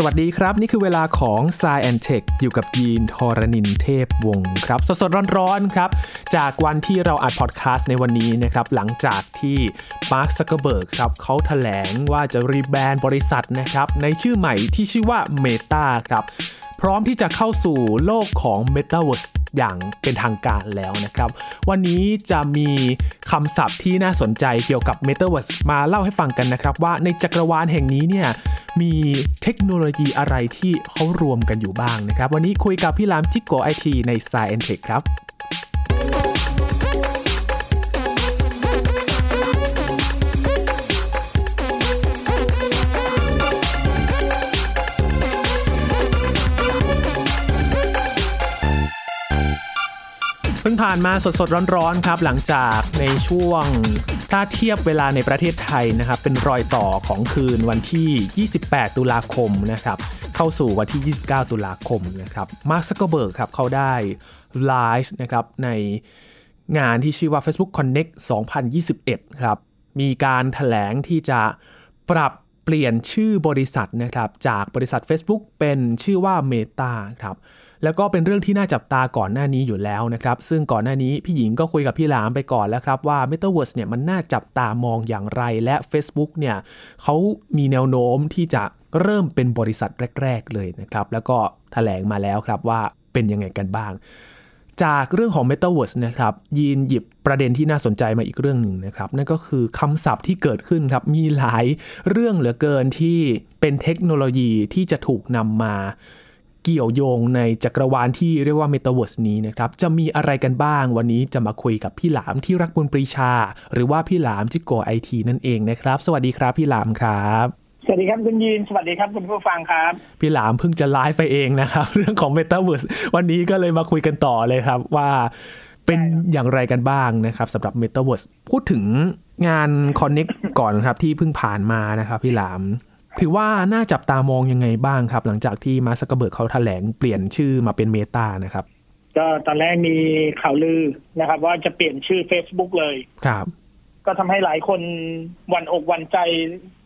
สวัสดีครับ นี่คือเวลาของ s ซแอนเทคอยู่กับยีนทรณินเทพวงศ์ครับ สดๆร้อนๆครับ จากวันที่เราอัดพอดแคสต์ในวันนี้นะครับ หลังจากที่มาร์คซักเกอร์เบิร์กครับเขาแถลงว่าจะ rebrand บริษัทนะครับ ในชื่อใหม่ที่ชื่อว่า Meta ครับ พร้อมที่จะเข้าสู่โลกของ Metaverse อย่างเป็นทางการแล้วนะครับ วันนี้จะมีคำศัพท์ที่น่าสนใจเกี่ยวกับ Metaverse มาเล่าให้ฟังกันนะครับ ว่าในจักรวาลแห่งนี้เนี่ยมีเทคโนโลยีอะไรที่เขารวมกันอยู่บ้างนะครับ วันนี้คุยกับพี่ลามจิโกไอทีใน Science Tech ครับ พิ่งผ่านมาสดๆร้อนๆครับหลังจากในช่วงถ้าเทียบเวลาในประเทศไทยนะครับเป็นรอยต่อของคืนวันที่ 28 ตุลาคมนะครับเข้าสู่วันที่ 29 ตุลาคมนะครับมาร์คซักเกอร์เบิร์กครับเขาได้ไลฟ์นะครับในงานที่ชื่อว่า Facebook Connect 2021 ครับมีการแถลงที่จะปรับเปลี่ยนชื่อบริษัทนะครับจากบริษัท Facebook เป็นชื่อว่า Meta ครับ แล้วก็เป็นเรื่องที่น่าจับตาก่อนหน้านี้อยู่แล้วนะครับ ซึ่งก่อนหน้านี้พี่หญิงก็คุยกับพี่หลามไปก่อนแล้วครับว่า Metaverse เนี่ยมันน่าจับตามองอย่างไรและ Facebook เนี่ยเขามีแนวโน้มที่จะเริ่มเป็นบริษัทแรก ๆ เลยนะครับ แล้วก็ถแถลงมาแล้วครับว่าเป็นยังไงกันบ้าง จากเรื่องของ Metaverse นะครับยีนหยิบประเด็นที่น่าสนใจมาอีกเรื่องหนึ่งนะครับ นั่นก็คือคำศัพท์ที่เกิดขึ้นครับ มีหลายเรื่องเหลือเกินที่เป็นเทคโนโลยีที่จะถูกนำมา เกี่ยวโยงในจักรวาลที่เรียกว่า Metaverse นี้นะครับ จะมีอะไรกันบ้างวันนี้จะมาคุยกับพี่หลามที่รักบุญปรีชา หรือว่าพี่หลามจิโกไอทีนั่นเองนะครับ สวัสดีครับพี่หลามครับสวัสดีครับคุณยีน สวัสดีครับคุณผู้ฟังครับ พี่หลามเพิ่งจะไลฟ์ไปเองนะครับ เรื่องของ Metaverse วันนี้ก็เลยมาคุยกันต่อเลยครับว่าเป็นอย่างไรกันบ้างนะครับสำหรับ Metaverse พูดถึงงาน Connect ก่อนครับที่เพิ่งผ่านมานะครับพี่หลาม ถือว่าน่าจับตามองยังไงบ้างครับ หลังจากที่มาสกเบิร์กเขาแถลงเปลี่ยนชื่อมาเป็นเมตานะครับ ก็ตอนแรกมีข่าวลือนะครับ ว่าจะเปลี่ยนชื่อ Facebook เลยครับ ก็ทำให้หลายคนวันอกวันใจ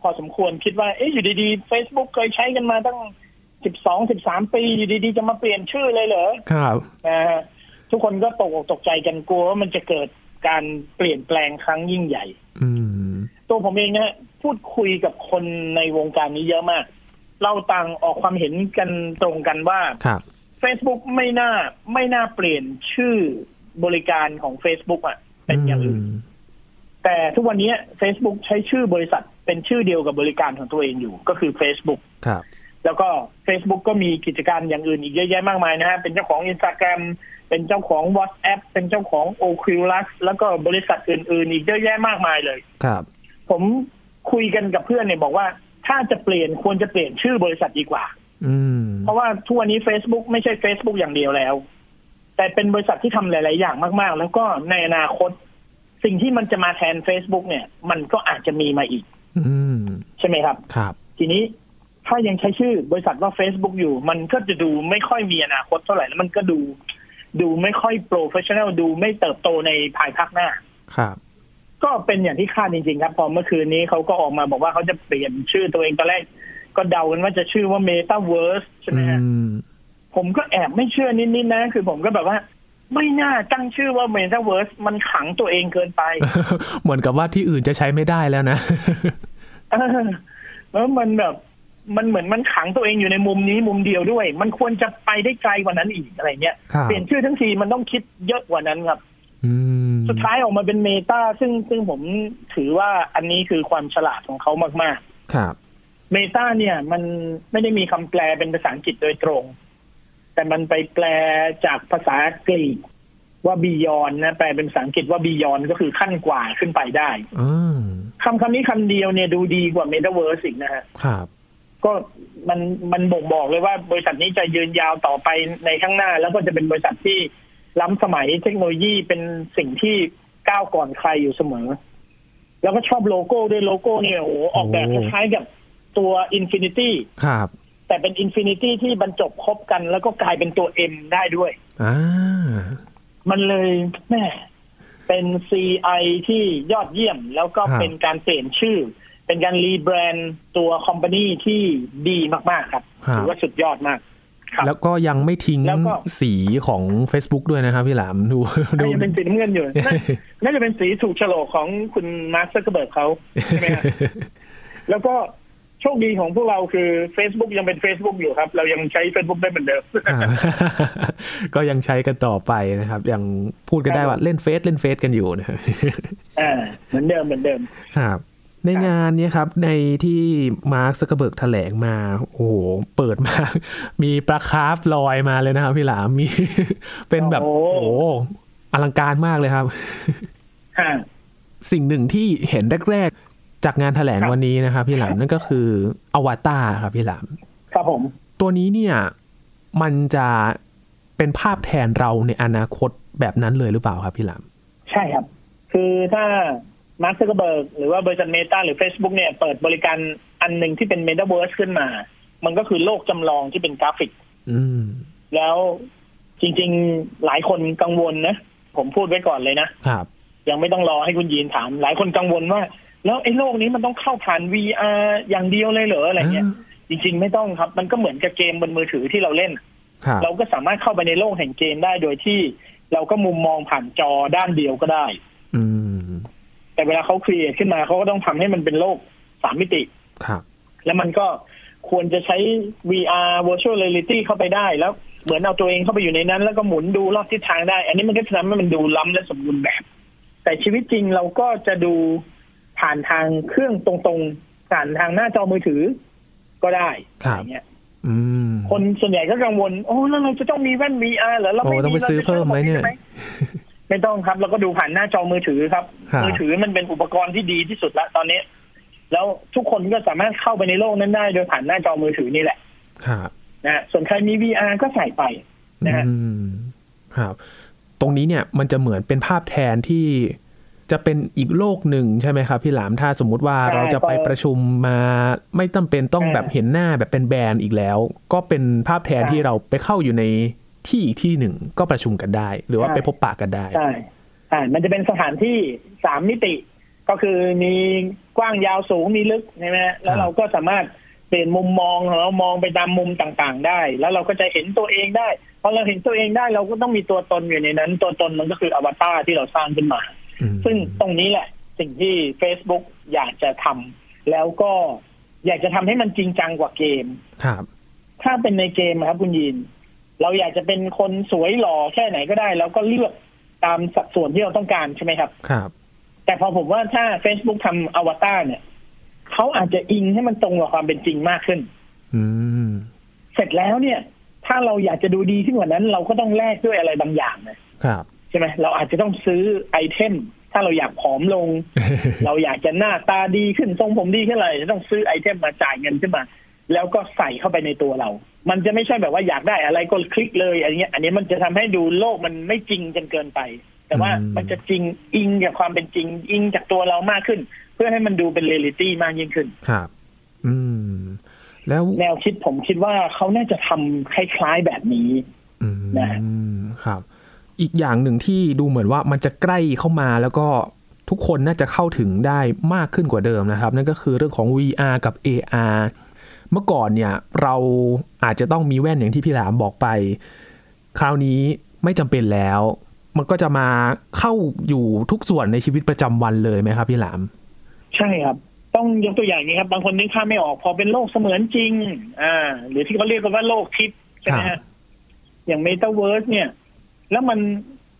พอสมควรคิดว่า เอ๊ะอยู่ดีๆ Facebook เคยใช้กันมาตั้งสิบสองสิบสามปีอยู่ดีๆ จะมาเปลี่ยนชื่อเลยเหรอ ครับนะฮะทุกคนก็ตกอกตกใจกันกลัวว่ามันจะเกิดการเปลี่ยนแปลงครั้งยิ่งใหญ่อืตัวผมเองนะ พูดคุยกับคนในวงการนี้เยอะมาก เราต่างออกความเห็นกันตรงกันว่า Facebook ไม่น่าไม่น่าเปลี่ยนชื่อบริการของ Facebook อะ เป็นอย่างอื่น แต่ทุกวันนี้ Facebook ใช้ชื่อบริษัทเป็นชื่อเดียวกับบริการของตัวเองอยู่ ก็คือ Facebook ครับ แล้วก็ Facebook ก็มีกิจการอย่างอื่นอีกเยอะแยะมากมายนะฮะ เป็นเจ้าของ Instagram เป็นเจ้าของ WhatsApp เป็นเจ้าของ Oculus แล้วก็บริษัทอื่น ๆ อีกเยอะแยะมากมายเลย ครับ ผม คุยกันกับเพื่อนเนี่ยบอกว่า ถ้าจะเปลี่ยนควรจะเปลี่ยนชื่อบริษัทดีกว่าเพราะว่าทุกวันนี้ Facebook ไม่ใช่ Facebook อย่างเดียวแล้ว แต่เป็นบริษัทที่ทำหลาย ๆ อย่างมาก ๆ แล้วก็ในอนาคต สิ่งที่มันจะมาแทน Facebook เนี่ย มันก็อาจจะมีมาอีกใช่ไหมครับ ครับ ทีนี้ถ้ายังใช้ชื่อบริษัทว่า Facebook อยู่ มันก็จะดูไม่ค่อยมีอนาคตเท่าไหร่แล้วมันก็ดู ดูไม่ค่อย professional ดูไม่เติบโตในภายภาคหน้า ครับ ก็เป็นอย่างที่คาดจริงๆครับ พอเมื่อคืนนี้เขาก็ออกมาบอกว่าเขาจะเปลี่ยนชื่อตัวเองตอนแรก ก็เดากันว่าจะชื่อว่า Metaverse ใช่ไหมฮะผมก็แอบไม่เชื่อนิดๆนะ คือผมก็แบบว่าไม่น่าตั้งชื่อว่า Metaverse มันขังตัวเองเกินไป เหมือนกับว่าที่อื่นจะใช้ไม่ได้แล้วนะแล้วมันแบบมันเหมือนมันขังตัวเองอยู่ในมุมนี้มุมเดียวด้วย มันควรจะไปได้ไกลกว่านั้นอีกอะไรเงี้ยเปลี่ยนชื่อทั้งทีมันต้องคิดเยอะกว่านั้นครับ สุดท้ายออกมาเป็นเมตาซึ่งซึ่งผมถือว่าอันนี้คือความฉลาดของเขามาก ๆ ครับ เมตาเนี่ย มันไม่ได้มีคำแปลเป็นภาษาอังกฤษโดยตรง แต่มันไปแปลจากภาษากรีกว่าบียอนนะแปลเป็นภาษาอังกฤษว่าบียอนก็คือขั้นกว่าขึ้นไปได้คำคำนี้คำเดียวเนี่ยดูดีกว่าเมตาเวิร์สอีกนะฮะครับก็มันมันบ่งบอกเลยว่าบริษัทนี้จะยืนยาวต่อไปในข้างหน้า แล้วก็จะเป็นบริษัทที่ ล้ำสมัยเทคโนโลยีเป็นสิ่งที่ก้าวก่อนใครอยู่เสมอ แล้วก็ชอบโลโก้ด้วยโลโก้เนี่ยโอ้ออกแบบคล้ายๆกับตัว infinity ครับแต่เป็น infinity ที่บรรจบครบกัน แล้วก็กลายเป็นตัว M ได้ด้วยอ่ามันเลยแหมเป็น CI ที่ยอดเยี่ยม แล้วก็เป็นการเปลี่ยนชื่อ เป็นการ rebrand ตัว company ที่ดีมาก ๆ ครับถือว่าสุดยอดมาก แล้วก็ยังไม่ทิ้งสีของ Facebook ด้วยนะครับพี่หลามดูดูยังเป็นสีน้ำเงินอยู่ น่าจะเป็นสีถูกโฉลกของคุณมาร์คซักเกอร์เบิร์กเขาใช่ไหมแล้วก็โชคดีของพวกเราคือ Facebook ยังเป็น Facebook อยู่ครับ เรายังใช้ Facebook ได้เหมือนเดิม ก็ยังใช้กันต่อไปนะครับ ยังพูดกันได้ว่าเล่นเฟซเล่นเฟซกันอยู่นะครับอ่าเหมือนเดิมเหมือนเดิมครับ ในงานนี้ครับ ในที่มาร์คซักเกอร์เบิร์กแถลงมา โอ้โห เปิดมา มีปลาคาร์ฟลอยมาเลยนะครับพี่หลามมี เป็นแบบ โอ้อลังการมากเลยครับ สิ่งหนึ่งที่เห็นแรกๆ จากงานแถลงวันนี้นะครับพี่หลามนั่นก็คืออวตารครับพี่หลามครับผม ตัวนี้เนี่ย มันจะเป็นภาพแทนเราในอนาคตแบบนั้นเลยหรือเปล่าครับพี่หลาม ใช่ครับ คือถ้า มาร์คซักเกอร์เบิร์กหรือว่าบริษัท Meta หรือ Facebook เนี่ยเปิดบริการอันหนึ่งที่เป็นเมตาเวิร์สขึ้นมา มันก็คือโลกจำลองที่เป็นกราฟิกแล้วจริง ๆ หลายคนกังวลนะ ผมพูดไว้ก่อนเลยนะครับยังไม่ต้องรอให้คุณยีนถาม หลายคนกังวลว่า แล้วไอ้โลกนี้มันต้องเข้าผ่าน VR อย่างเดียวเลยเหรออะไรเงี้ย จริง ๆ ไม่ต้องครับ มันก็เหมือนกับเกมบนมือถือที่เราเล่น เราก็สามารถเข้าไปในโลกแห่งเกมได้โดยที่ เราก็มุมมองผ่านจอด้านเดียวก็ได้ อื แต่เวลาเขาครีเอทขึ้นมาเขาก็ต้องทำให้มันเป็นโลกสามมิติครับ แล้วมันก็ควรจะใช้ VR virtual reality เข้าไปได้แล้วเหมือนเอาตัวเองเข้าไปอยู่ในนั้น แล้วก็หมุนดูรอบทิศทางได้ อันนี้มันก็จะทำให้มันดูล้ำและสมบูรณ์แบบ แต่ชีวิตจริงเราก็จะดูผ่านทางเครื่องตรงๆผ่านทางหน้าจอมือถือก็ได้อะไรเงี้ยคนส่วนใหญ่ก็กังวล โอ้แล้วเราจะต้องมีแว่น VR เหรอเราไม่ต้องไปซื้อเพิ่มไหมเนี่ย ไม่ต้องครับเราก็ดูผ่านหน้าจอมือถือครับ มือถือมันเป็นอุปกรณ์ที่ดีที่สุดละตอนนี้ แล้วทุกคนก็สามารถเข้าไปในโลกนั้นได้โดยผ่านหน้าจอมือถือนี่แหละครับนะส่วนใครมี VR ก็ใส่ไปนะฮะครับตรงนี้เนี่ยมันจะเหมือนเป็นภาพแทนที่จะเป็นอีกโลกหนึ่งใช่ไหมครับ พี่หลามถ้าสมมุติว่าเราจะไปประชุมมาไม่จาเป็นต้องแบบเห็นหน้าแบบเป็นแบรนด์อีกแล้ว ก็เป็นภาพแทนที่เราไปเข้าอยู่ใน ที่อีกที่หนึ่งก็ประชุมกันได้ หรือว่าไปพบปะกันได้ใช่ใช่มันจะเป็นสถานที่สามมิติ ก็คือมีกว้างยาวสูงมีลึกใช่ไหมแล้วเราก็สามารถเปลี่ยนมุมมองของเรามองไปตามมุมต่างๆ ได้ แล้วเราก็จะเห็นตัวเองได้พอเราเห็นตัวเองได้เราก็ต้องมีตัวตนอยู่ในนั้น ตัวตนมันก็คืออวตารที่เราสร้างขึ้นมา ซึ่งตรงนี้แหละสิ่งที่ Facebook อยากจะทำแล้วก็อยากจะทำให้มันจริงจังกว่าเกมครับ ถ้าเป็นในเกมครับคุณยิน เราอยากจะเป็นคนสวยหล่อแค่ไหนก็ได้ แล้วก็เลือกตามสัดส่วนที่เราต้องการใช่ไหมครับ ครับ แต่พอผมว่าถ้า Facebook ทำอวตารเนี่ยเขาอาจจะอิงให้มันตรงกับความเป็นจริงมากขึ้น อืม เสร็จแล้วเนี่ย ถ้าเราอยากจะดูดีขึ้นกว่านั้น เราก็ต้องแลกด้วยอะไรบางอย่างนะครับ ใช่ไหมเราอาจจะต้องซื้อ item ถ้าเราอยากผอมลง เราอยากจะหน้าตาดีขึ้นทรงผมดีขึ้นอะไรจะต้องซื้อ item มาจ่ายเงินขึ้นมา แล้วก็ใส่เข้าไปในตัวเรา มันจะไม่ใช่แบบว่าอยากได้อะไรก็คลิกเลยอันนี้อันนี้มันจะทำให้ดูโลกมันไม่จริงจนเกินไป แต่ว่ามันจะจริงอิงกับความเป็นจริง อิงจากตัวเรามากขึ้น เพื่อให้มันดูเป็นเรียลิตี้มากยิ่งขึ้นครับ อืม แล้วแนวคิดผมคิดว่าเขาน่าจะทำคล้ายๆแบบนี้นะครับ อีกอย่างหนึ่งที่ดูเหมือนว่ามันจะใกล้เข้ามาแล้วก็ทุกคนน่าจะเข้าถึงได้มากขึ้นกว่าเดิมนะครับ นั่นก็คือเรื่องของ VR กับ AR เมื่อก่อนเนี่ยเราอาจจะต้องมีแว่นอย่างที่พี่หลามบอกไป คราวนี้ไม่จำเป็นแล้ว มันก็จะมาเข้าอยู่ทุกส่วนในชีวิตประจำวันเลยไหมครับ พี่หลาม ใช่ครับ ต้องยกตัวอย่างนี้ครับ บางคนนึกภาพไม่ออกพอเป็นโลกเสมือนจริง อ่า หรือที่เขาเรียกกันว่าโลกทิพย์ใช่ไหมฮะอย่างเมตาเวิร์สเนี่ย แล้วมัน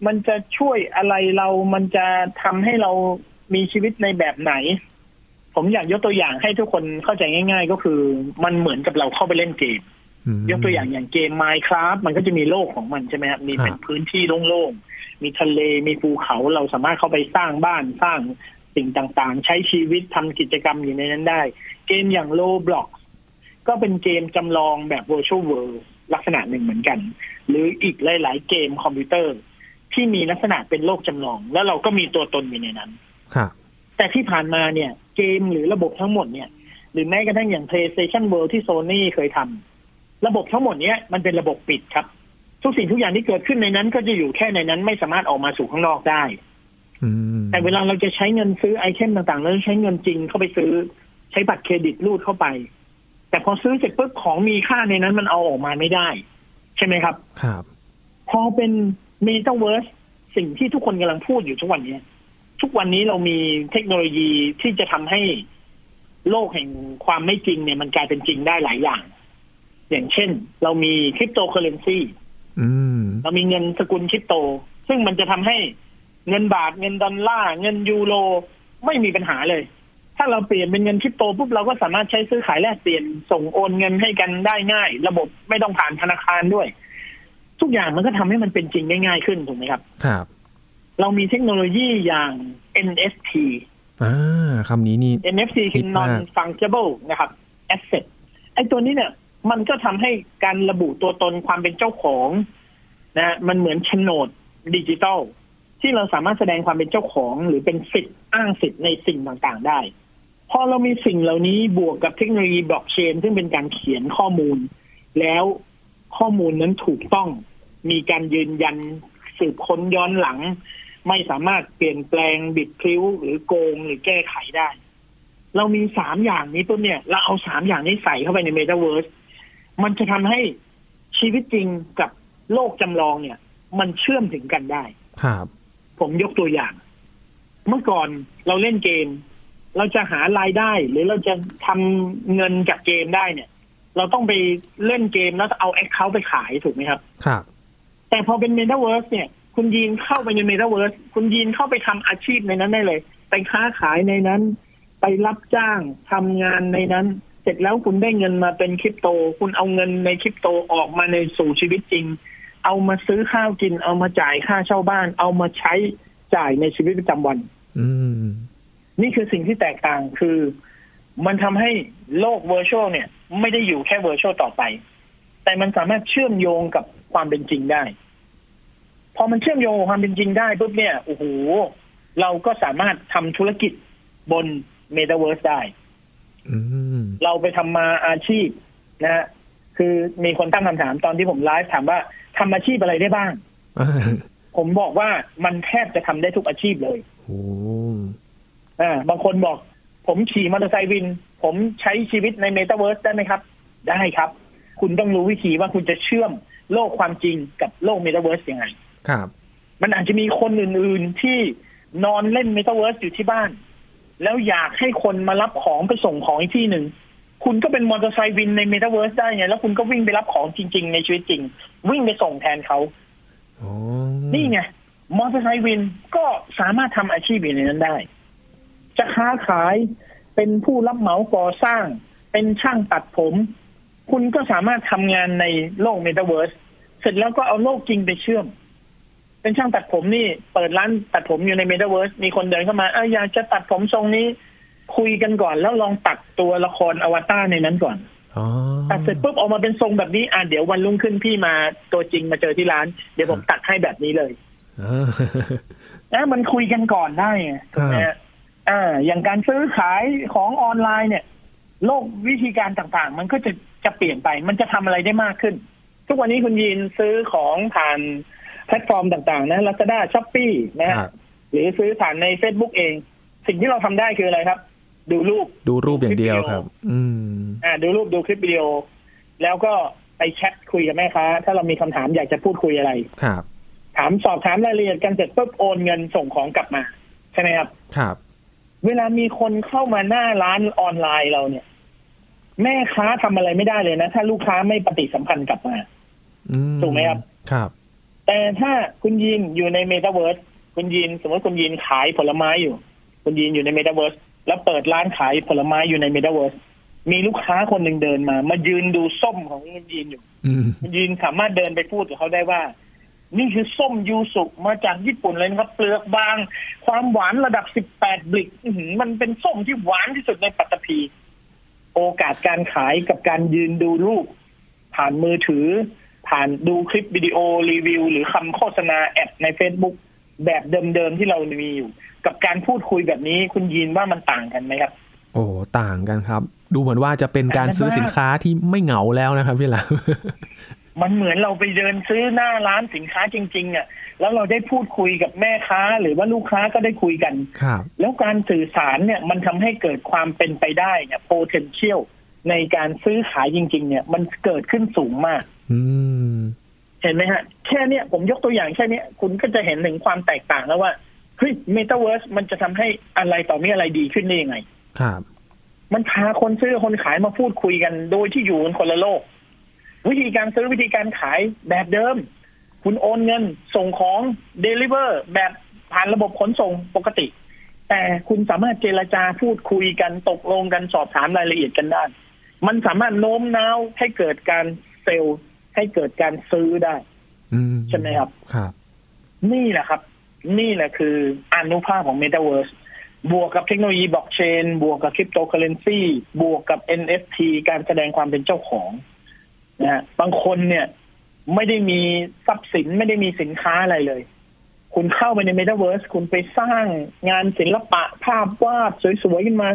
มันจะช่วยอะไรเรา มันจะทำให้เรามีชีวิตในแบบไหน ผมอยากยกตัวอย่างให้ทุกคนเข้าใจง่าย ๆ ก็คือมันเหมือนกับเราเข้าไปเล่นเกม ยกตัวอย่างอย่างเกม Minecraft มันก็จะมีโลกของมันใช่ไหมครับมีเป็นพื้นที่โล่งๆมีทะเลมีภูเขาเราสามารถเข้าไปสร้างบ้านสร้างสิ่งต่างๆ ใช้ชีวิตทำกิจกรรมอยู่ในนั้นได้ เกมอย่าง Roblox ก็เป็นเกมจำลองแบบ virtual world ลักษณะหนึ่งเหมือนกัน หรืออีกหลาย ๆ เกมคอมพิวเตอร์ ที่มีลักษณะเป็นโลกจำลอง แล้วเราก็มีตัวตนอยู่ในนั้นแต่ที่ผ่านมาเนี่ย เกมหรือระบบทั้งหมดเนี่ย หรือแม้กระทั่งอย่าง PlayStation World ที่โซนี่เคยทำระบบทั้งหมดเนี้ยมันเป็นระบบปิดครับ ทุกสิ่งทุกอย่างที่เกิดขึ้นในนั้น ก็จะอยู่แค่ในนั้นไม่สามารถออกมาสู่ข้างนอกได้แต่เวลาเราจะใช้เงินซื้อ item ต่างๆแล้วใช้เงินจริงเข้าไปซื้อ ใช้บัตรเครดิตรูดเข้าไป แต่พอซื้อเสร็จปุ๊บของมีค่าในนั้นมันเอาออกมาไม่ได้ ใช่ไหมครับ ครับ พอเป็นเมตาเวิร์สสิ่งที่ทุกคนกำลังพูดอยู่ทุกวันนี้ ทุกวันนี้เรามีเทคโนโลยีที่จะทำให้โลกแห่งความไม่จริงเนี่ยมันกลายเป็นจริงได้หลายอย่าง อย่างเช่น เรามีคริปโตเคอเรนซีเรามีเงินสกุลคริปโต ซึ่งมันจะทำให้เงินบาทเงินดอลลาร์เงินยูโรไม่มีปัญหาเลย ถ้าเราเปลี่ยนเป็นเงินคริปโตปุ๊บเราก็สามารถใช้ซื้อขายแลกเปลี่ยนส่งโอนเงินให้กันได้ง่าย ระบบไม่ต้องผ่านธนาคารด้วย ทุกอย่างมันก็ทำให้มันเป็นจริงได้ง่ายขึ้นถูกไหมครับ ครับ เรามีเทคโนโลยีอย่าง NFT อ่าคำนี้นี่ NFT คือ non fungible นะครับ asset ไอ้ตัวนี้เนี่ย มันก็ทำให้การระบุตัวตนความเป็นเจ้าของนะมันเหมือนโฉนดดิจิตอลที่เราสามารถแสดงความเป็นเจ้าของหรือเป็นสิทธิ์อ้างสิทธิ์ในสิ่งต่างๆ ได้ พอเรามีสิ่งเหล่านี้บวกกับเทคโนโลยีบล็อกเชน ซึ่งเป็นการเขียนข้อมูล แล้วข้อมูลนั้นถูกต้อง มีการยืนยันสืบค้นย้อนหลัง ไม่สามารถเปลี่ยนแปลงบิดพลิ้วหรือโกงหรือแก้ไขได้ เรามีสามอย่างนี้ปุ๊บเนี่ย เราเอาสามอย่างนี้ใส่เข้าไปในเมตาเวิร์สมันจะทำให้ชีวิตจริงกับโลกจำลองเนี่ย มันเชื่อมถึงกันได้ ครับ ผมยกตัวอย่าง เมื่อก่อนเราเล่นเกม เราจะหารายได้ หรือเราจะทำเงินจากเกมได้เนี่ย เราต้องไปเล่นเกมแล้วเอา account ไปขายถูกไหมครับ ครับ แต่พอเป็นเมตาเวิร์สเนี่ย คุณยีนเข้าไปในเมตาเวิร์สคุณยีนเข้าไปทำอาชีพในนั้นได้เลย ไปค้าขายในนั้น ไปรับจ้างทำงานในนั้น เสร็จแล้วคุณได้เงินมาเป็นคริปโต คุณเอาเงินในคริปโตออกมาในสู่ชีวิตจริง เอามาซื้อข้าวกิน เอามาจ่ายค่าเช่าบ้าน เอามาใช้จ่ายในชีวิตประจำวัน อืมนี่คือสิ่งที่แตกต่างคือ มันทำให้โลกเวอร์ชวลเนี่ย ไม่ได้อยู่แค่เวอร์ชวลต่อไป แต่มันสามารถเชื่อมโยงกับความเป็นจริงได้ พอมันเชื่อมโยงกับความเป็นจริงได้ปุ๊บเนี่ยโอ้โหเราก็สามารถทำธุรกิจบนเมตาเวิร์สได้อืมเราไปทำมาอาชีพนะฮะคือมีคนตั้งคำถามตอนที่ผมไลฟ์ถามว่าทำอาชีพอะไรได้บ้าง ผมบอกว่ามันแทบจะทำได้ทุกอาชีพเลยโอ้อ่าบางคนบอก ผมขี่มอเตอร์ไซค์วิน ผมใช้ชีวิตในเมตาเวิร์สได้ไหมครับ ได้ครับ คุณต้องรู้วิธีว่าคุณจะเชื่อมโลกความจริงกับโลกเมตาเวิร์สยังไง ครับ มันอาจจะมีคนอื่น ๆที่นอนเล่นเมตาเวิร์สอยู่ที่บ้าน แล้วอยากให้คนมารับของไปส่งของอีกที่หนึ่งคุณก็เป็นมอเตอร์ไซค์วินในเมตาเวิร์สได้ไงแล้วคุณก็วิ่งไปรับของจริง ๆ ในชีวิตจริง วิ่งไปส่งแทนเขาโอ้นี่ไงมอเตอร์ไซค์วินก็สามารถทำอาชีพอยู่ในนั้นได้ จะค้าขายเป็นผู้รับเหมาก่อสร้าง เป็นช่างตัดผม คุณก็สามารถทำงานในโลกเมตาเวิร์สเสร็จแล้วก็เอาโลกจริงไปเชื่อม เป็นช่างตัดผมนี่เปิดร้านตัดผมอยู่ในเมตาเวิร์สมีคนเดินเข้ามาเอออยากจะตัดผมทรงนี้ คุยกันก่อนแล้วลองตัดตัวละครอวตารในนั้นก่อนอ๋อตัดเสร็จปุ๊บออกมาเป็นทรงแบบนี้อะเดี๋ยววันรุ่งขึ้นพี่มาตัวจริงมาเจอที่ร้าน เดี๋ยวผมตัดให้แบบนี้เลยอ่านะมันคุยกันก่อนได้ไงถูกไหมฮะอ่าอย่างการซื้อขายของออนไลน์เนี่ย โลกวิธีการต่างๆ มันก็จะจะเปลี่ยนไป มันจะทำอะไรได้มากขึ้น ทุกวันนี้คุณยินซื้อของผ่าน แพลตฟอร์มต่างๆ นะ Lazada s h o p e e นะคฮะรับหรือซื้อผ่านใน Facebook เอง สิ่งที่เราทำได้คืออะไรครับ ดูรูปดูรูปอย่างเดียวครับ อืมอ่า ดูรูปดูคลิปวิดีโอ แล้วก็ไปแชทคุยกับแม่ค้า ถ้าเรามีคำถามอยากจะพูดคุยอะไรครับ ถามสอบถามรายละเอียดกันเสร็จปุ๊บโอนเงินส่งของกลับมา ใช่ไหมครับ ครับ เวลามีคนเข้ามาหน้าร้านออนไลน์เราเนี่ย แม่ค้าทำอะไรไม่ได้เลยนะ ถ้าลูกค้าไม่ปฏิสัมพันธ์กลับมาอืมถูกไหมครับ ครับ แต่ถ้าคุณยีนอยู่ในเมตาเวิร์สคุณยีนสมมติคุณยีนขายผลไม้อยู่ คุณยีนอยู่ในเมตาเวิร์สแล้วเปิดร้านขายผลไม้อยู่ในเมตาเวิร์สมีลูกค้าคนหนึ่งเดินมา มายืนดูส้มของคุณยีนอยู่อืมคุณยีนสามารถเดินไปพูดกับเขาได้ว่า นี่คือส้มยูสุมาจากญี่ปุ่นเลยนะครับ เปลือกบาง ความหวานระดับ18บลิกอื้อหือมันเป็นส้มที่หวานที่สุดในปัตตภีโอกาสการขายกับการยืนดูรูปผ่านมือถือ ผ่านดูคลิปวิดีโอรีวิว หรือคำโฆษณาแอดใน Facebook แบบเดิมๆที่เรามีอยู่ กับการพูดคุยแบบนี้คุณยีนว่ามันต่างกันไหมครับ โอ้ต่างกันครับ ดูเหมือนว่าจะเป็นการซื้อสินค้าที่ไม่เหงาแล้วนะครับพี่หลามมันเหมือนเราไปเดินซื้อหน้าร้านสินค้าจริงๆอะแล้วเราได้พูดคุยกับแม่ค้า หรือว่าลูกค้าก็ได้คุยกันครับแล้วการสื่อสารเนี่ยมันทำให้เกิดความเป็นไปได้เนี่ย potential ในการซื้อขายจริง ๆ เนี่ย มันเกิดขึ้นสูงมากอืม เห็นไหมฮะ แค่เนี้ยผมยกตัวอย่างแค่เนี้ยคุณก็จะเห็นถึงความแตกต่างแล้วว่าเฮ้ยเมตาเวิร์สมันจะทำให้อะไรต่อมีอะไรดีขึ้นได้ยังไง ครับ มันพาคนซื้อคนขายมาพูดคุยกัน โดยที่อยู่กันคนละโลก วิธีการซื้อวิธีการขายแบบเดิม คุณโอนเงินส่งของ deliver แบบผ่านระบบขนส่งปกติ แต่คุณสามารถเจรจาพูดคุยกันตกลงกันสอบถามรายละเอียดกันได้ มันสามารถโน้มน้าวให้เกิดการเซลล์ ให้เกิดการซื้อได้อืมใช่ไหมครับครับ นี่แหละครับ นี่แหละคืออานุภาพของ Metaverse บวกกับเทคโนโลยีบล็อกเชนบวกกับคริปโตเคอเรนซีบวกกับ NFT การแสดงความเป็นเจ้าของนะฮะบางคนเนี่ยไม่ได้มีทรัพย์สินไม่ได้มีสินค้าอะไรเลย คุณเข้าไปใน Metaverse คุณไปสร้างงานศิลปะภาพวาดสวยๆขึ้นมา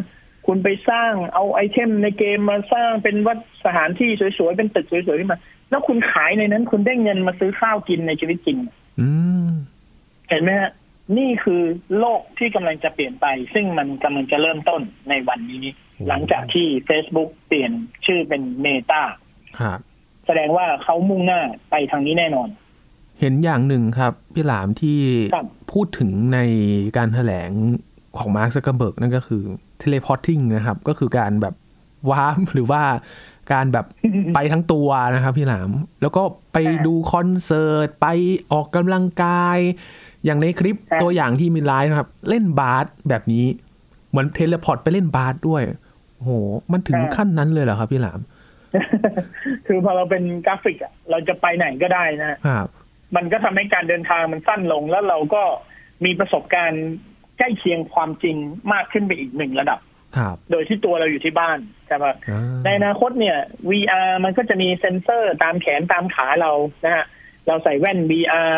คุณไปสร้างเอาไอเทมในเกมมาสร้างเป็นวัดสถานที่สวยๆเป็นตึกสวยๆขึ้นมา แล้วคุณขายในนั้น คุณได้เงินมาซื้อข้าวกินในชีวิตจริงอืมเห็นไหมฮะนี่คือโลกที่กำลังจะเปลี่ยนไป ซึ่งมันกำลังจะเริ่มต้นในวันนี้ หลังจากที่ Facebook เปลี่ยนชื่อเป็น Meta ครับแสดงว่าเขามุ่งหน้าไปทางนี้แน่นอน เห็นอย่างหนึ่งครับ พี่หลามที่ครับพูดถึงในการแถลงของมาร์คซักเกอร์เบิร์กนั่นก็คือ teleporting นะครับ ก็คือการแบบวาร์ปหรือว่า การแบบไปทั้งตัวนะครับพี่หลาม แล้วก็ไปอ่าดูคอนเสิร์ต ไปออกกำลังกาย อย่างในคลิปครับตัวอย่างที่มีไลฟ์นะครับ เล่นบาสแบบนี้ เหมือน teleport ไปเล่นบาสด้วยโอ้โหมันถึงขั้นนั้นเลยเหรอครับพี่หลาม คือพอเราเป็นกราฟิกอะเราจะไปไหนก็ได้นะครับมันก็ทำให้การเดินทางมันสั้นลง แล้วเราก็มีประสบการณ์ใกล้เคียงความจริงมากขึ้นไปอีกหนึ่งระดับครับ โดยที่ตัวเราอยู่ที่บ้าน ใช่ไหมอ่าในอนาคตเนี่ย VR มันก็จะมีเซ็นเซอร์ตามแขนตามขาเรานะฮะเราใส่แว่น VR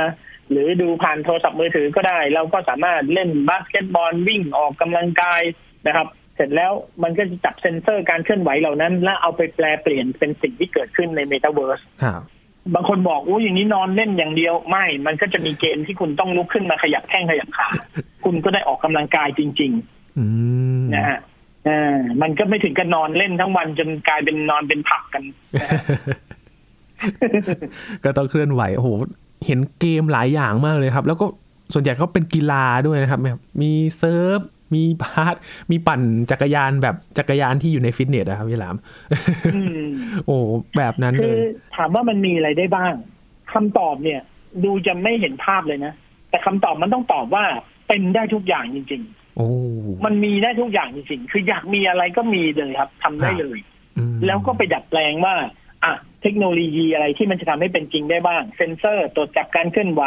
หรือดูผ่านโทรศัพท์มือถือก็ได้ เราก็สามารถเล่นบาสเกตบอลวิ่งออกกำลังกายนะครับ เสร็จแล้วมันก็จะจับเซ็นเซอร์การเคลื่อนไหวเหล่านั้น แล้วเอาไปแปลเปลี่ยนเป็นสิ่งที่เกิดขึ้นในเมตาเวิร์สครับบางคนบอกอู้อย่างนี้นอนเล่นอย่างเดียวไม่ มันก็จะมีเกมที่คุณต้องลุกขึ้นมาขยับแข้งขยับขา คุณก็ได้ออกกำลังกายจริงอืมๆนะฮะ อ่ามันก็ไม่ถึงกับนอนเล่นทั้งวันจนกลายเป็นนอนเป็นผักกันนะฮะก็ต้องเคลื่อนไหวโอ้โหเห็นเกมหลายอย่างมากเลยครับ แล้วก็ส่วนใหญ่ก็เป็นกีฬาด้วยนะครับแบบมีเซิร์ฟมีบาสมีปั่นจักรยานแบบจักรยานที่อยู่ในฟิตเนสนะครับพี่หลามอืมโอ้แบบนั้นคืเลอยถามว่ามันมีอะไรได้บ้างคำตอบเนี่ย ดูจะไม่เห็นภาพเลยนะ แต่คำตอบมันต้องตอบว่าเป็นได้ทุกอย่างจริงโอ้ๆ มันมีได้ทุกอย่างจริงๆ คืออยากมีอะไรก็มีเลยครับทำได้เลยอืมแล้วก็ไปดัดแปลงว่า อะ เทคโนโลยีอะไรที่มันจะทำให้เป็นจริงได้บ้าง เซนเซอร์ตรวจจับการเคลื่อนไหว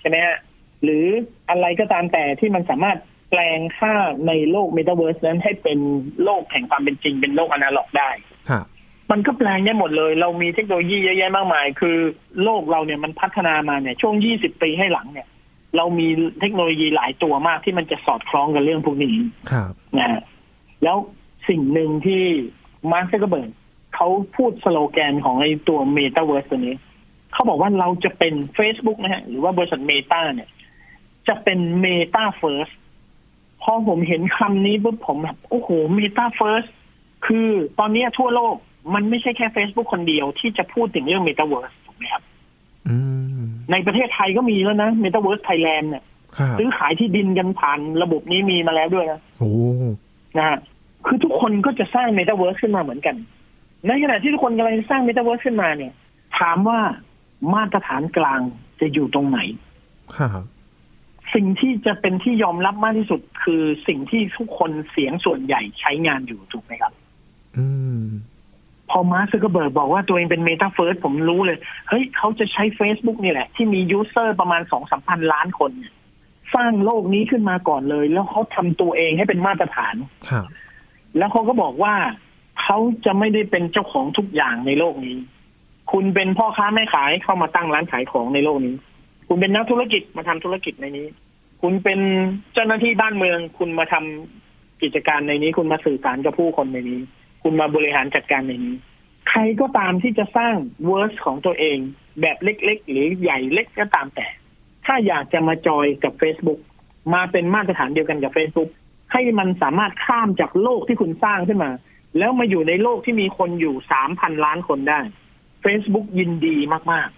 ใช่ไหมฮะ หรืออะไรก็ตามแต่ที่มันสามารถแปลงค่าในโลกเมตาเวิร์สนั้นให้เป็นโลกแห่งความเป็นจริง เป็นโลกอนาล็อกได้ครับมันก็แปลงได้หมดเลย เรามีเทคโนโลยีเยอะแยะมากมาย คือโลกเราเนี่ยมันพัฒนามาเนี่ยช่วง 20 ปีให้หลังเนี่ย เรามีเทคโนโลยีหลายตัวมากที่มันจะสอดคล้องกับเรื่องพวกนี้ครับนะฮะแล้วสิ่งหนึ่งที่มาร์คซักเกอร์เบิร์กเขาพูดสโลแกนของไอ้ตัวเมตาเวิร์สตัวนี้ เขาบอกว่าเราจะเป็น Facebook นะฮะ หรือว่าบริษัท Meta เนี่ย จะเป็น Meta First พอผมเห็นคำนี้ปุ๊บผมแบบ โอ้โห Meta First คือตอนนี้ทั่วโลกมันไม่ใช่แค่ Facebook คนเดียวที่จะพูดถึงเรื่องเมตาเวิร์สถูกไหมครับ อืม ในประเทศไทยก็มีแล้วนะ Metaverse Thailand เนี่ยครับซื้อขายที่ดินกันผ่านระบบนี้มีมาแล้วด้วยนะโอ้นะฮะคือทุกคนก็จะสร้างเมตาเวิร์สขึ้นมาเหมือนกัน ในขณะที่ทุกคนกำลังสร้างเมตาเวิร์สขึ้นมาเนี่ย ถามว่ามาตรฐานกลางจะอยู่ตรงไหนครับสิ่งที่จะเป็นที่ยอมรับมากที่สุดคือสิ่งที่ทุกคนเสียงส่วนใหญ่ใช้งานอยู่ถูกไหมครับ อืม พอมาร์คซักเกอร์เบิร์กบอกว่าตัวเองเป็น Meta First ผมรู้เลย เฮ้ยเขาจะใช้ Facebook นี่แหละ ที่มี user ประมาณสองสามพันล้านคนเนี่ยสร้างโลกนี้ขึ้นมาก่อนเลย แล้วเขาทำตัวเองให้เป็นมาตรฐานครับแล้วเขาก็บอกว่าเขาจะไม่ได้เป็นเจ้าของทุกอย่างในโลกนี้ คุณเป็นพ่อค้าแม่ขายเข้ามาตั้งร้านขายของในโลกนี้ คุณเป็นนักธุรกิจมาทำธุรกิจในนี้ คุณเป็นเจ้าหน้าที่บ้านเมือง คุณมาทำกิจการในนี้ คุณมาสื่อสารกับผู้คนในนี้ คุณมาบริหารจัดการในนี้ ใครก็ตามที่จะสร้างเวิร์สของตัวเอง แบบเล็ก ๆ หรือใหญ่เล็กก็ตามแต่ ถ้าอยากจะมาจอยกับ Facebook มาเป็นมาตรฐานเดียวกันกับ Facebook ให้มันสามารถข้ามจากโลกที่คุณสร้างขึ้นมา แล้วมาอยู่ในโลกที่มีคนอยู่สามพันล้านคนได้ Facebook ยินดีมาก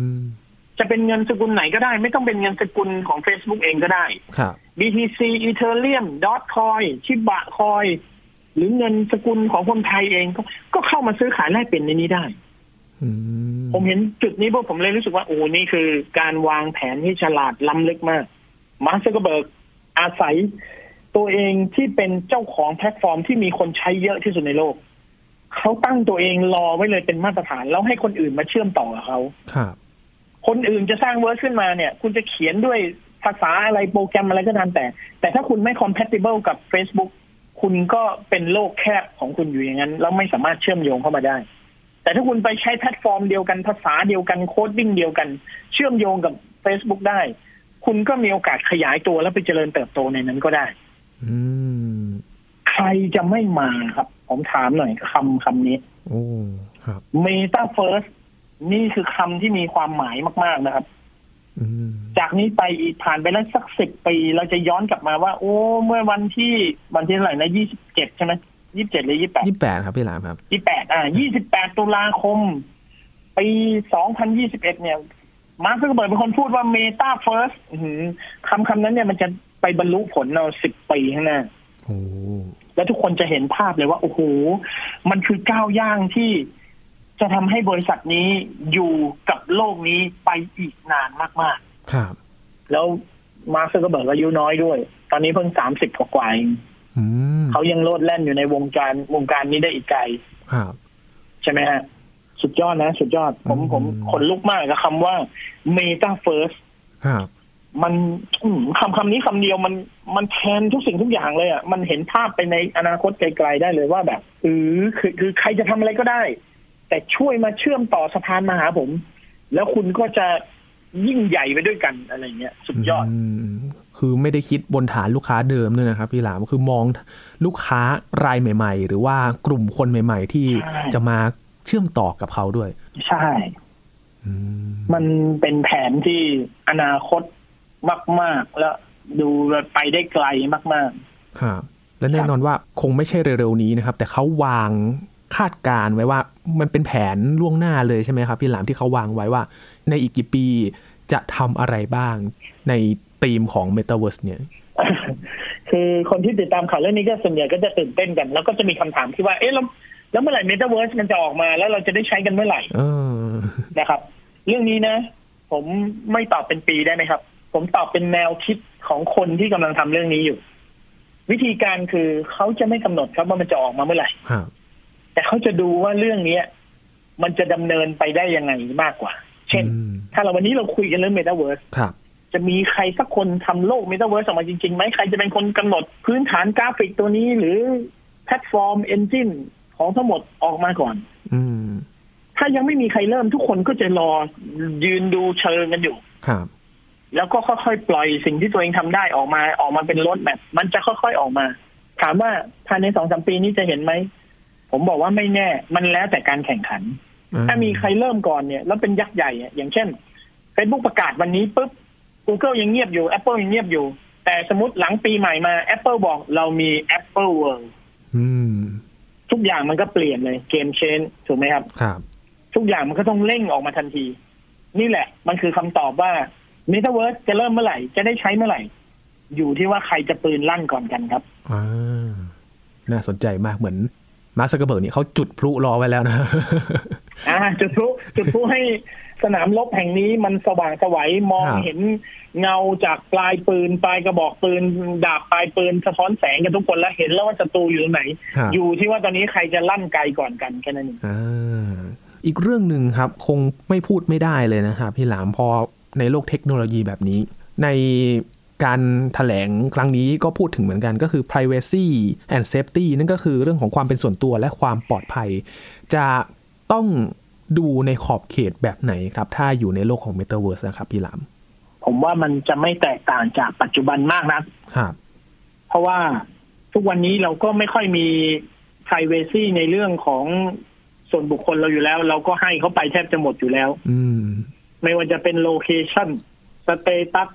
ๆจะเป็นเงินสกุลไหนก็ได้ ไม่ต้องเป็นเงินสกุลของ Facebook เองก็ได้ครับ BTC Ethereum Dogecoin Shiba Coin หรือเงินสกุลของคนไทยเองก็เข้ามาซื้อขายแลกเปลี่ยนในนี้ได้ผมเห็นจุดนี้พวกผมเลยรู้สึกว่า โอ้นี่คือการวางแผนที่ฉลาดล้ำลึกมาก มาร์คซักเกอร์เบิร์กอาศัยตัวเองที่เป็นเจ้าของแพลตฟอร์มที่มีคนใช้เยอะที่สุดในโลก เขาตั้งตัวเองรอไว้เลยเป็นมาตรฐาน แล้วให้คนอื่นมาเชื่อมต่อกับเขาครับ คนอื่นจะสร้างเวอร์ขึ้นมาเนี่ย คุณจะเขียนด้วยภาษาอะไรโปรแกรมอะไรก็ตามแต่ แต่ถ้าคุณไม่ compatible กับ Facebook คุณก็เป็นโลกแคบของคุณอยู่อย่างนั้นแล้วไม่สามารถเชื่อมโยงเข้ามาได้ แต่ถ้าคุณไปใช้แพลตฟอร์มเดียวกันภาษาเดียวกัน coding เดียวกัน เชื่อมโยงกับ Facebook ได้ คุณก็มีโอกาสขยายตัวแล้วไปเจริญเติบโตในนั้นก็ได้ใครจะไม่มาครับ ผมถามหน่อยคำคำนี้โอ้ครับ Meta First นี่คือคำที่มีความหมายมาก ๆนะครับ จากนี้ไปอีกผ่านไปแล้วสักสิบปี เราจะย้อนกลับมาว่า โอ้เมื่อวันที่วันที่เท่าไหร่นะยี่สิบเจ็ดใช่ไหมยี่สิบเจ็ดหรือยี่แปดยี่แปดครับพี่หลามครับยี่แปดอ่ายี่สิบแปดตุลาคม ปีสองพันยี่สิบเอ็ดเนี่ย มาร์คซักเกอร์เบิร์กเป็นคนพูดว่า Meta Firstคำคำนั้นเนี่ยมันจะไปบรรลุผลเราสิบปีข้างหน้าแล้วทุกคนจะเห็นภาพเลยว่า โอ้โห มันคือก้าวย่างที่ จะทำให้บริษัทนี้อยู่กับโลกนี้ไปอีกนานมากๆ ครับ แล้วมาร์ค ซักเกอร์เบิร์กอายุน้อยด้วย ตอนนี้เพิ่งสามสิบกว่าเองเขายังโลดแล่นอยู่ในวงการวงการนี้ได้อีกไกลครับใช่ไหมฮะ สุดยอดนะ สุดยอด ผมผมขนลุกมากกับคำว่า Meta First ครับมันคำคำนี้คำเดียวมันมันแทนทุกสิ่งทุกอย่างเลยอะมันเห็นภาพไปในอนาคตไกลๆได้เลยว่าแบบเออคือคือใครจะทำอะไรก็ได้ แต่ช่วยมาเชื่อมต่อสะพานมาหาผม แล้วคุณก็จะยิ่งใหญ่ไปด้วยกันอะไรเงี้ยสุดยอดคือไม่ได้คิดบนฐานลูกค้าเดิมด้วยนะครับ พี่หลามคือมองลูกค้ารายใหม่ ๆ หรือว่ากลุ่มคนใหม่ ๆ ที่จะมาเชื่อมต่อกับเขาด้วย ใช่มันเป็นแผนที่อนาคตมาก ๆ แล้วดูไปได้ไกลมาก ๆ ครับและแน่นอนว่าคงไม่ใช่เร็วๆนี้นะครับ แต่เขาวาง คาดการไว้ว่ามันเป็นแผนล่วงหน้าเลยใช่ไหมครับ พี่หลามที่เขาวางไว้ว่า ในอีกกี่ปีจะทำอะไรบ้างในธีมของ Metaverse เนี่ย คือคนที่ติดตามข่าวเรื่องนี้ก็ส่วนใหญ่ก็จะตื่นเต้นกัน แล้วก็จะมีคำถามที่ว่า เอ๊ะแล้วแล้วเมื่อไหร่ Metaverse มันจะออกมาแล้วเราจะได้ใช้กันเมื่อไหร่นะครับ เรื่องนี้นะ ผมไม่ตอบเป็นปีได้ไหมครับ ผมตอบเป็นแนวคิดของคนที่กำลังทำเรื่องนี้อยู่ วิธีการคือเขาจะไม่กำหนดครับว่ามันจะออกมาเมื่อไหร่ แต่เขาจะดูว่าเรื่องเนี้ย มันจะดำเนินไปได้ยังไงมากกว่า เช่น ถ้าเราวันนี้เราคุยกันเรื่องเมตาเวิร์สจะมีใครสักคนทำโลกเมตาเวิร์สออกมาจริงๆไหมใครจะเป็นคนกำหนดพื้นฐานกราฟิกตัวนี้ หรือแพลตฟอร์ม engine ของทั้งหมดออกมาก่อน อืถ้ายังไม่มีใครเริ่มทุกคนก็จะรอยืนดูเชิงกันอยู่ครับ แล้วก็ค่อยๆปล่อยสิ่งที่ตัวเองทำได้ออกมาออกมาเป็นล็อตแบบมันจะค่อยๆออกมา ถามว่าภายในสองสามปีนี้จะเห็นไหม ผมบอกว่าไม่แน่ มันแล้วแต่การแข่งขัน ถ้ามีใครเริ่มก่อนเนี่ย แล้วเป็นยักษ์ใหญ่อย่างเช่น Facebook ประกาศวันนี้ปุ๊บ Google ยังเงียบอยู่ Apple ยังเงียบอยู่ แต่สมมติหลังปีใหม่มา Apple บอกเรามี Apple World ทุกอย่างมันก็เปลี่ยนเลยเกมเชนถูกไหมครับครับ ทุกอย่างมันก็ต้องเร่งออกมาทันที นี่แหละ มันคือคำตอบว่า Metaverse จะเริ่มเมื่อไหร่ จะได้ใช้เมื่อไหร่ อยู่ที่ว่าใครจะปืนลั่นก่อนกันครับอ่าน่าสนใจมากเหมือน มาร์คซักเกอร์เบิร์กนี่เขาจุดพลุรอไว้แล้วนะอ่าจุดพลุจุดพลุให้สนามรบแห่งนี้มันสว่างไสวมองเห็นเงาจากปลายปืน ปลายกระบอกปืน ดาบปลายปืนสะท้อนแสงกันทุกคนแล้วเห็นแล้วว่าศัตรูอยู่ไหน อยู่ที่ว่าตอนนี้ใครจะลั่นไกก่อนกันแค่นั้นเองอีกเรื่องหนึ่งครับคงไม่พูดไม่ได้เลยนะครับพี่หลามพอในโลกเทคโนโลยีแบบนี้ ใน การถแถลงครั้งนี้ก็พูดถึงเหมือนกันก็คือ privacy and safety นั่นก็คือเรื่องของความเป็นส่วนตัวและความปลอดภัย จะต้องดูในขอบเขตแบบไหนครับ ถ้าอยู่ในโลกของ metaverse นะครับ พี่หลาม ผมว่ามันจะไม่แตกต่างจากปัจจุบันมากนะครับเพราะว่าทุกวันนี้เราก็ไม่ค่อยมี privacy ในเรื่องของส่วนบุคคลเราอยู่แล้ว เราก็ให้เขาไปแทบจะหมดอยู่แล้ว อืมไม่ว่าจะเป็น location status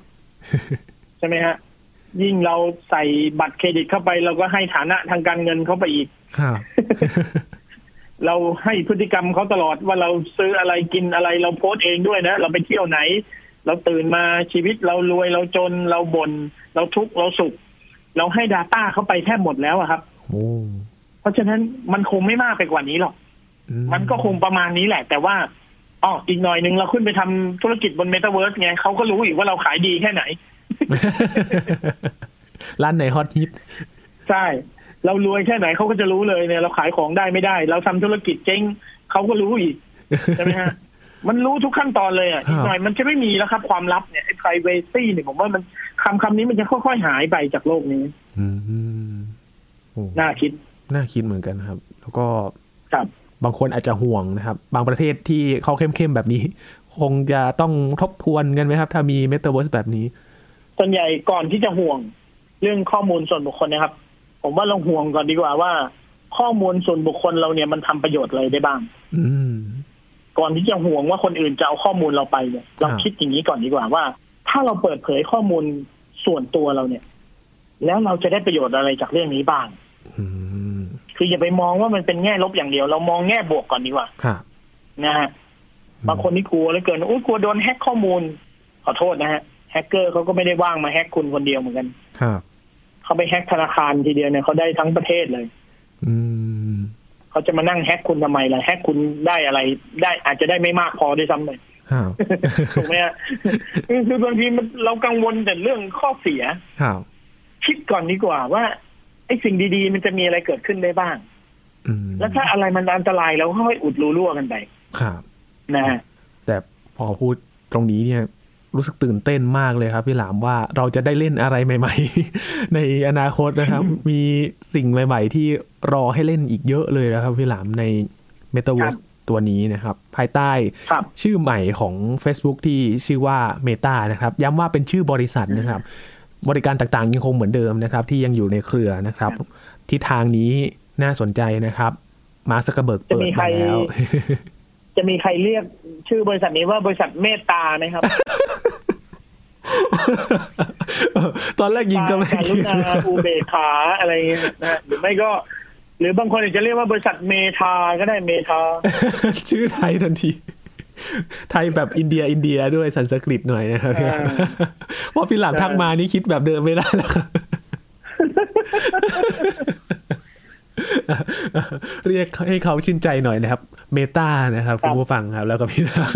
ใช่ไหมฮะ ยิ่งเราใส่บัตรเครดิตเข้าไป เราก็ให้ฐานะทางการเงินเขาไปอีกครับเราให้พฤติกรรมเขาตลอดว่าเราซื้ออะไรกินอะไรเราโพสต์เองด้วยนะ เราไปเที่ยวไหน เราตื่นมาชีวิตเรารวยเราจนเราบ่นเราทุกข์เราสุข เราให้ Data เขาไปแทบหมดแล้วอะครับโอ้เพราะฉะนั้นมันคงไม่มากไปกว่านี้หรอกอืมันก็คงประมาณนี้แหละ แต่ว่าอ๋ออีกหน่อยหนึ่งเราขึ้นไปทำธุรกิจบนเมตาเวิร์สไงเขาก็รู้อีกว่าเราขายดีแค่ไหน ร้านไหนฮอตฮิตใช่เรารวยแค่ไหนเขาก็จะรู้เลยเนี่ย เราขายของได้ไม่ได้ เราทำธุรกิจเจ๊งเขาก็รู้อีกใช่ไหมฮะ มันรู้ทุกขั้นตอนเลยอะครับอีกหน่อยมันจะไม่มีแล้วครับ ความลับเนี่ยไอ้ privacy เนี่ยผมว่ามันคำคำนี้มันจะค่อยๆหายไปจากโลกนี้อืมโอ้น่าคิด น่าคิดเหมือนกันครับ แล้วก็ครับบางคนอาจจะห่วงนะครับ บางประเทศที่เขาเข้มๆแบบนี้ คงจะต้องทบทวนกันไหมครับ ถ้ามีเมตาเวิร์สแบบนี้ ส่วนใหญ่ก่อนที่จะห่วงเรื่องข้อมูลส่วนบุคคลนะครับ ผมว่าเราห่วงก่อนดีกว่าว่า ข้อมูลส่วนบุคคลเราเนี่ยมันทำประโยชน์อะไรได้บ้าง อืมก่อนที่จะห่วงว่าคนอื่นจะเอาข้อมูลเราไปเนี่ยเราครับคิดอย่างนี้ก่อนดีกว่าว่า ถ้าเราเปิดเผยข้อมูลส่วนตัวเราเนี่ย แล้วเราจะได้ประโยชน์อะไรจากเรื่องนี้บ้างอืมคืออย่าไปมองว่ามันเป็นแง่ลบอย่างเดียว เรามองแง่บวกก่อนดีกว่าครับนะฮะบางคนนี่กลัวเหลือเกินอุ้ยกลัวโดนแฮ็กข้อมูลขอโทษนะฮะ แฮกเกอร์เขาก็ไม่ได้ว่างมาแฮ็กคุณคนเดียวเหมือนกันครับเขาไปแฮ็กธนาคารทีเดียวเนี่ยเขาได้ทั้งประเทศเลย อืมเขาจะมานั่งแฮ็กคุณทำไมล่ะแฮ็กคุณได้อะไร ได้อาจจะได้ไม่มากพอด้วยซ้ำเลยครับถูกไหมฮะคือคือบางทีมันเรากังวลแต่เรื่องข้อเสียครับคิดก่อนดีกว่าว่าไอ้สิ่งดีๆ มันจะมีอะไรเกิดขึ้นได้บ้างอืมแล้วถ้าอะไรมันอันตรายเราค่อยอุดรูรั่วกันไปครับนะฮะแต่พอพูดตรงนี้เนี่ย รู้สึกตื่นเต้นมากเลยครับ พี่หลามว่าเราจะได้เล่นอะไรใหม่ ๆ ในอนาคตนะครับ มีสิ่งใหม่ ๆ ที่รอให้เล่นอีกเยอะเลยนะครับ พี่หลามใน m e t a เวิร์สตัวนี้นะครับ ภายใต้ครับชื่อใหม่ของ Facebook ที่ชื่อว่า Meta นะครับ ย้ำว่าเป็นชื่อบริษัทนะครับ บริการต่างๆยังคงเหมือนเดิมนะครับ ที่ยังอยู่ในเครือนะครับที่ทางนี้น่าสนใจนะครับ มาสกเบิร์กจะเปิดมีใครมาแล้ว จะมีใครเรียกชื่อบริษัทนี้ว่าบริษัทเมตตาไหมครับ ตอนแรกยิงก็ไม่การุคิดณาอุเบกขาอะไรเงี้ยนะฮะหรือไม่ก็ หรือบางคนอาจจะเรียกว่าบริษัทเมทาก็ได้เมทา ชื่อไทยทันทีไทยแบบอินเดียอินเดียด้วยสันสกฤตหน่อยนะครับอ่าเพราะฟิลหลังทักมานี่คิดแบบเดิมไม่ได้แล้วครับ เรียกให้เขาชื่นใจหน่อยนะครับ เมตานะครับคุณผู้ฟังครับแล้วก็พี่ทัก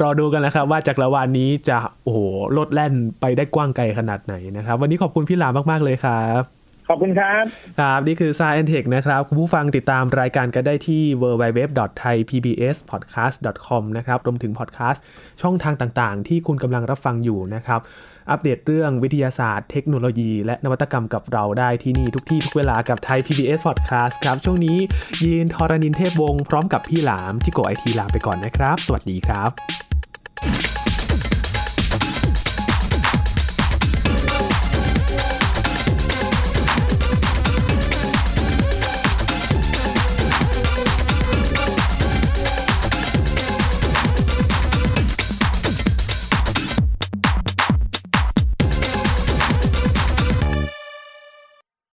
รอดูกันนะครับ ว่าจักรวาลนี้จะโอ้โหโลดแล่นไปได้กว้างไกลขนาดไหนนะครับ วันนี้ขอบคุณพี่หลามมาก ๆ เลยครับ ขอบคุณครับ ครับ นี่คือ Science Tech นะครับ คุณผู้ฟังติดตามรายการกันได้ที่ www.thaipbspodcast.com นะครับ รวมถึงพอดแคสต์ช่องทางต่างๆ ที่คุณกำลังรับฟังอยู่นะครับ อัปเดตเรื่องวิทยาศาสตร์เทคโนโลยี และนวัตกรรมกับเราได้ที่นี่ทุกที่ทุกเวลากับไทย PBS Podcast ครับ ช่วงนี้ยีนทรณินเทพวงศ์พร้อมกับพี่หลามจิโกไอทีลาไปก่อนนะครับ สวัสดีครับ